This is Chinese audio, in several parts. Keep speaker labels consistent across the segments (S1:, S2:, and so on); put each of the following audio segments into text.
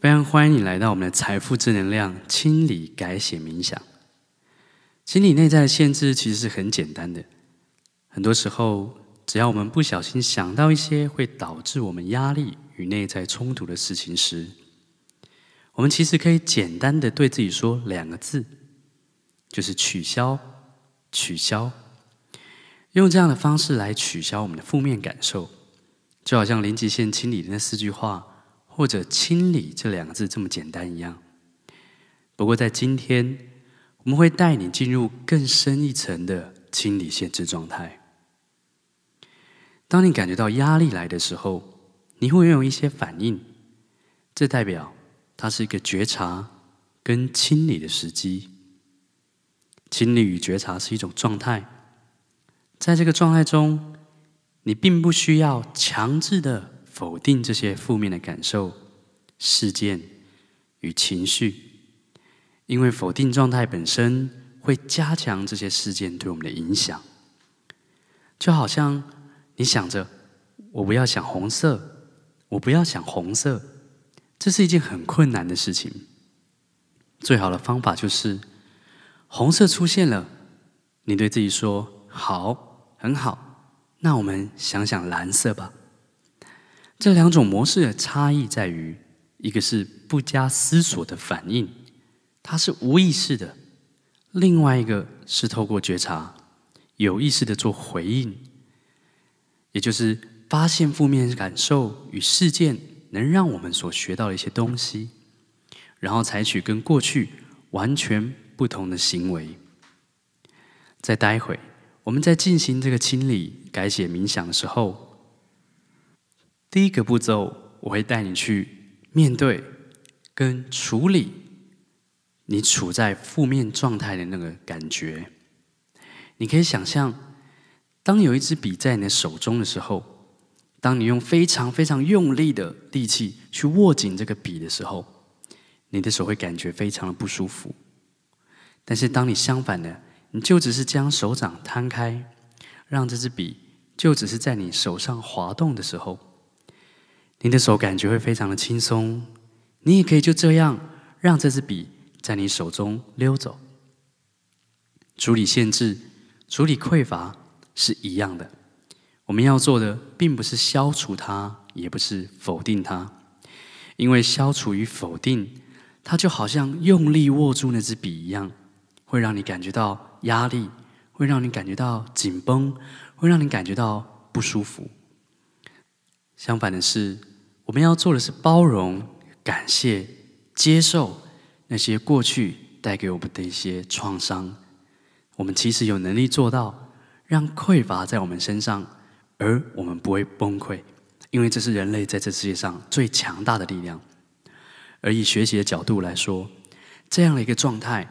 S1: 非常欢迎你来到我们的财富正能量清理改写冥想。清理内在的限制其实是很简单的，很多时候只要我们不小心想到一些会导致我们压力与内在冲突的事情时，我们其实可以简单的对自己说两个字，就是取消，取消。用这样的方式来取消我们的负面感受，就好像零极限清理的那四句话。或者“清理”这两个字这么简单一样。不过，在今天，我们会带你进入更深一层的清理限制状态。当你感觉到压力来的时候，你会拥有一些反应，这代表它是一个觉察跟清理的时机。清理与觉察是一种状态，在这个状态中，你并不需要强制的。否定这些负面的感受、事件与情绪，因为否定状态本身会加强这些事件对我们的影响。就好像你想着“我不要想红色，我不要想红色”，这是一件很困难的事情。最好的方法就是，红色出现了，你对自己说：“好，很好，那我们想想蓝色吧。”这两种模式的差异在于，一个是不加思索的反应，它是无意识的；另外一个是透过觉察，有意识的做回应，也就是发现负面感受与事件能让我们所学到的一些东西，然后采取跟过去完全不同的行为。在待会，我们在进行这个清理改写冥想的时候。第一个步骤，我会带你去面对跟处理你处在负面状态的那个感觉。你可以想象，当有一支笔在你的手中的时候，当你用非常非常用力的力气去握紧这个笔的时候，你的手会感觉非常的不舒服。但是当你相反的，你就只是将手掌摊开，让这支笔就只是在你手上滑动的时候。你的手感觉会非常的轻松，你也可以就这样让这支笔在你手中溜走。处理限制、处理匮乏是一样的。我们要做的并不是消除它，也不是否定它，因为消除与否定，它就好像用力握住那支笔一样，会让你感觉到压力，会让你感觉到紧绷，会让你感觉到不舒服。相反的是，我们要做的是包容、感谢、接受那些过去带给我们的一些创伤。我们其实有能力做到，让匮乏在我们身上，而我们不会崩溃，因为这是人类在这世界上最强大的力量。而以学习的角度来说，这样的一个状态，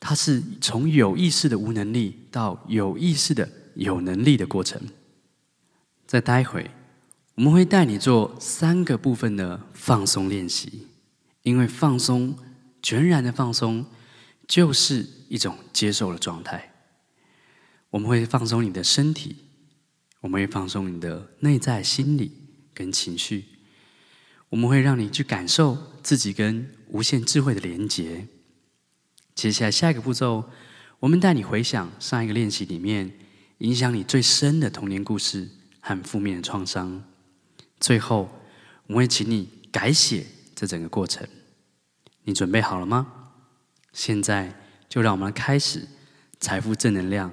S1: 它是从有意识的无能力到有意识的有能力的过程。再待会。我们会带你做三个部分的放松练习，因为放松，全然的放松，就是一种接受的状态。我们会放松你的身体，我们会放松你的内在心理跟情绪，我们会让你去感受自己跟无限智慧的连结。接下来下一个步骤，我们带你回想上一个练习里面影响你最深的童年故事和负面的创伤。最后，我会请你改写这整个过程。你准备好了吗？现在就让我们开始财富正能量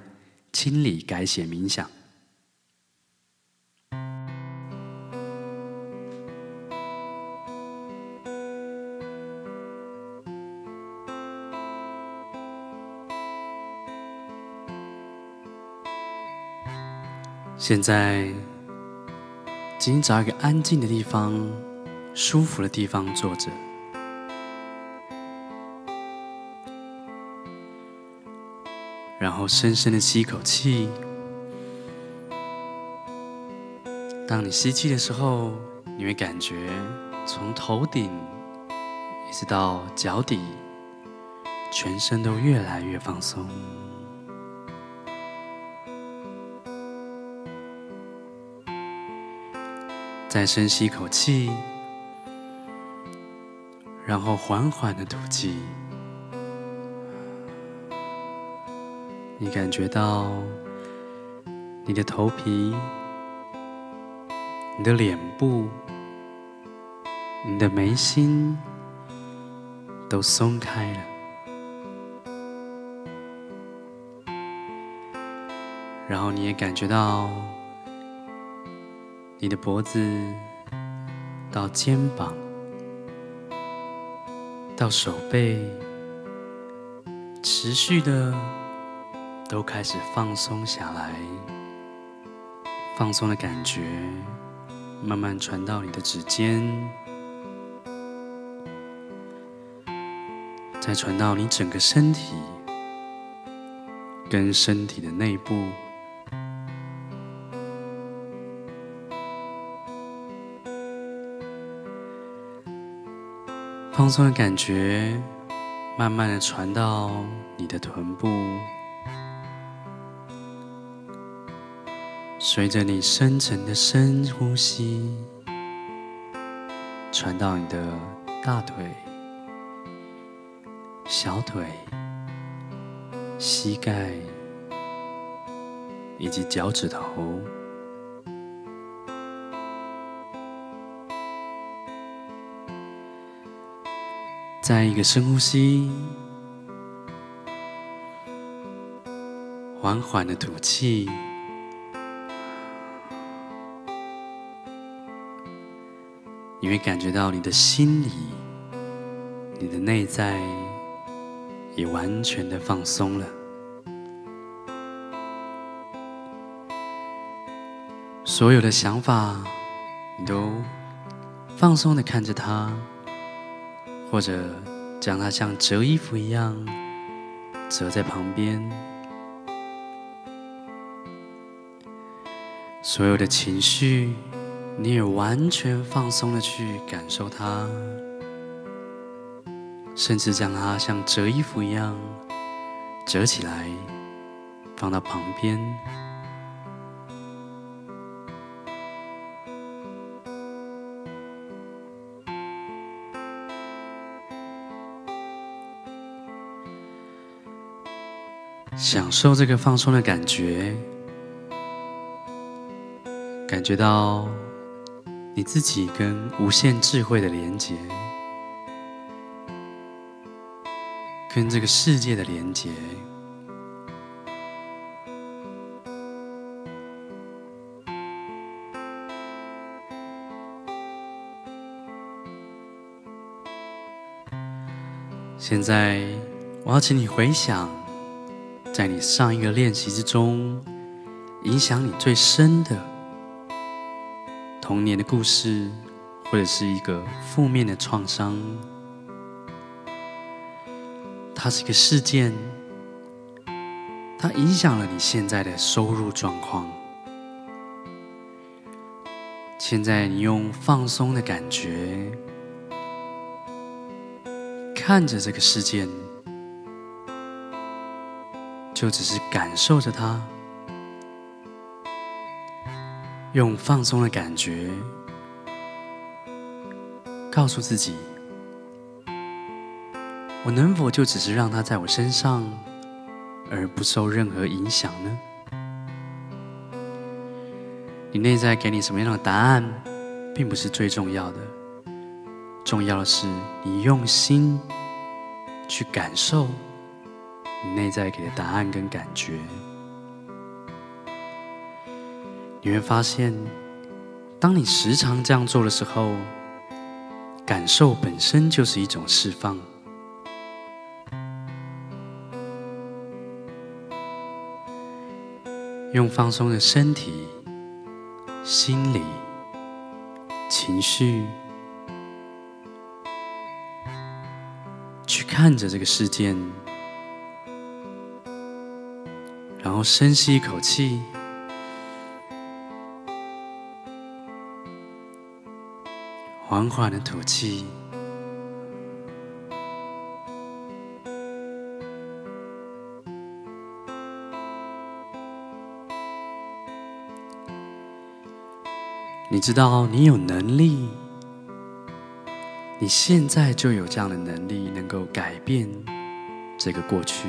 S1: 清理改写冥想。现在。请找一个安静的地方，舒服的地方坐着，然后深深的吸一口气。当你吸气的时候，你会感觉从头顶一直到脚底，全身都越来越放松。再深吸一口气，然后缓缓的吐气。你感觉到你的头皮、你的脸部、你的眉心都松开了，然后你也感觉到你的脖子到肩膀到手背持续的。都开始放松下来，放松的感觉慢慢传到你的指尖，再传到你整个身体跟身体的内部，放松的感觉慢慢的传到你的臀部。随着你深沉的深呼吸，传到你的大腿、小腿、膝盖以及脚趾头。再一个深呼吸，缓缓的吐气。你会感觉到你的心里、你的内在也完全的放松了，所有的想法你都放松的看着它，或者将它像折衣服一样折在旁边，所有的情绪。你也完全放松的去感受它，甚至将它像折衣服一样折起来，放到旁边。享受这个放松的感觉，感觉到。你自己跟无限智慧的连接，跟这个世界的连接，现在，我要请你回想，在你上一个练习之中，影响你最深的。童年的故事，或者是一个负面的创伤，它是一个事件，它影响了你现在的收入状况。现在你用放松的感觉看着这个事件，就只是感受着它。用放松的感觉，告诉自己：我能否就只是让它在我身上，而不受任何影响呢？你内在给你什么样的答案，并不是最重要的，重要的是你用心去感受你内在给的答案跟感觉。你会发现，当你时常这样做的时候，感受本身就是一种释放。用放松的身体、心理、情绪，去看着这个事件，后深吸一口气。缓缓的吐气，你知道你有能力你现在就有这样的能力，能够改变这个过去。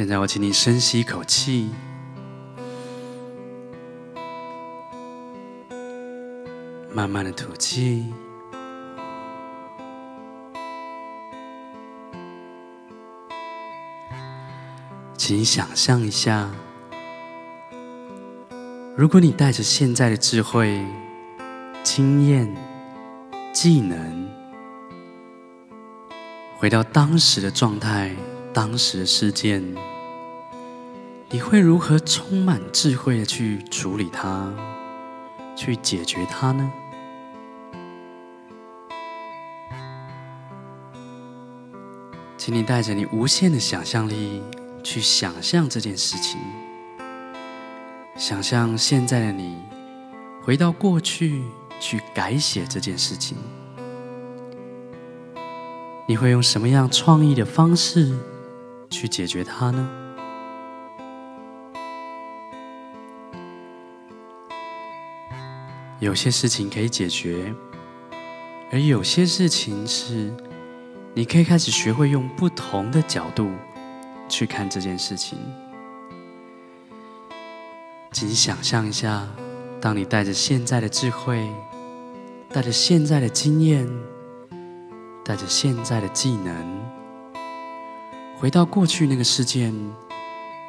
S1: 现在我请你深吸一口气，慢慢的吐气。请想象一下，如果你带着现在的智慧、经验、技能，回到当时的状态、当时的事件，你会如何充满智慧的去处理它、去解决它呢？请你带着你无限的想象力。去想象这件事情，想象现在的你回到过去去改写这件事情，你会用什么样创意的方式去解决它呢？有些事情可以解决，而有些事情是你可以开始学会用不同的角度。去看这件事情，请想象一下，当你带着现在的智慧，带着现在的经验，带着现在的技能，回到过去那个事件，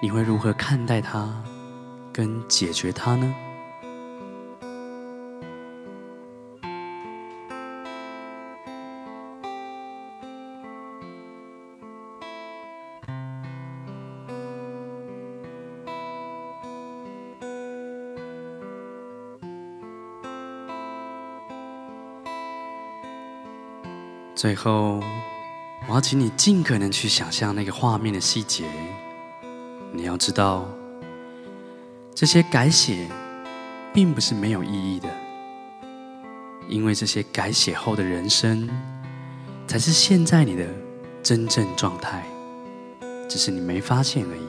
S1: 你会如何看待它，跟解决它呢？最后，我要请你尽可能去想象那个画面的细节。你要知道，这些改写并不是没有意义的，因为这些改写后的人生，才是现在你的真正状态，只是你没发现而已。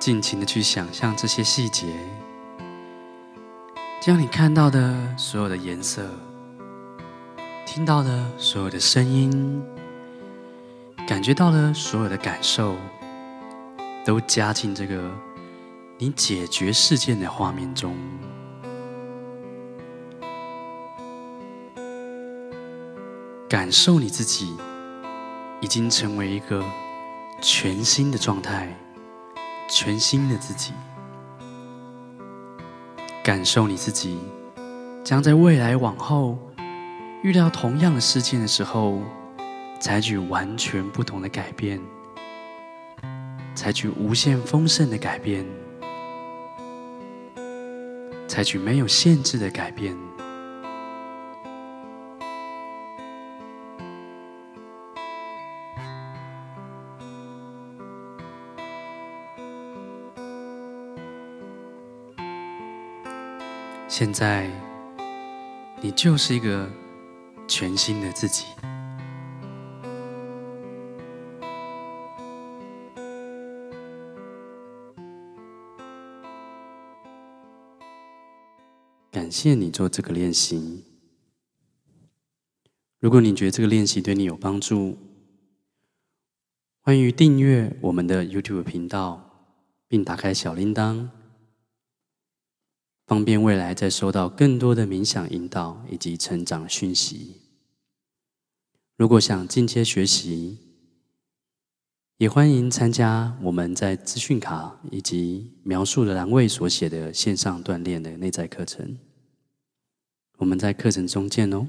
S1: 尽情的去想象这些细节，将你看到的所有的颜色。听到的所有的声音，感觉到的所有的感受，都加进这个你解决事件的画面中，感受你自己已经成为一个全新的状态，全新的自己，感受你自己将在未来往后。遇到同样的事件的时候，采取完全不同的改变，采取无限丰盛的改变，采取没有限制的改变。现在，你就是一个。全新的自己。感谢你做这个练习。如果你觉得这个练习对你有帮助，欢迎订阅我们的 YouTube 频道，并打开小铃铛，方便未来再收到更多的冥想引导以及成长讯息。如果想进阶学习，也欢迎参加我们在资讯卡以及描述的栏位所写的线上锻炼的内在课程。我们在课程中见哦。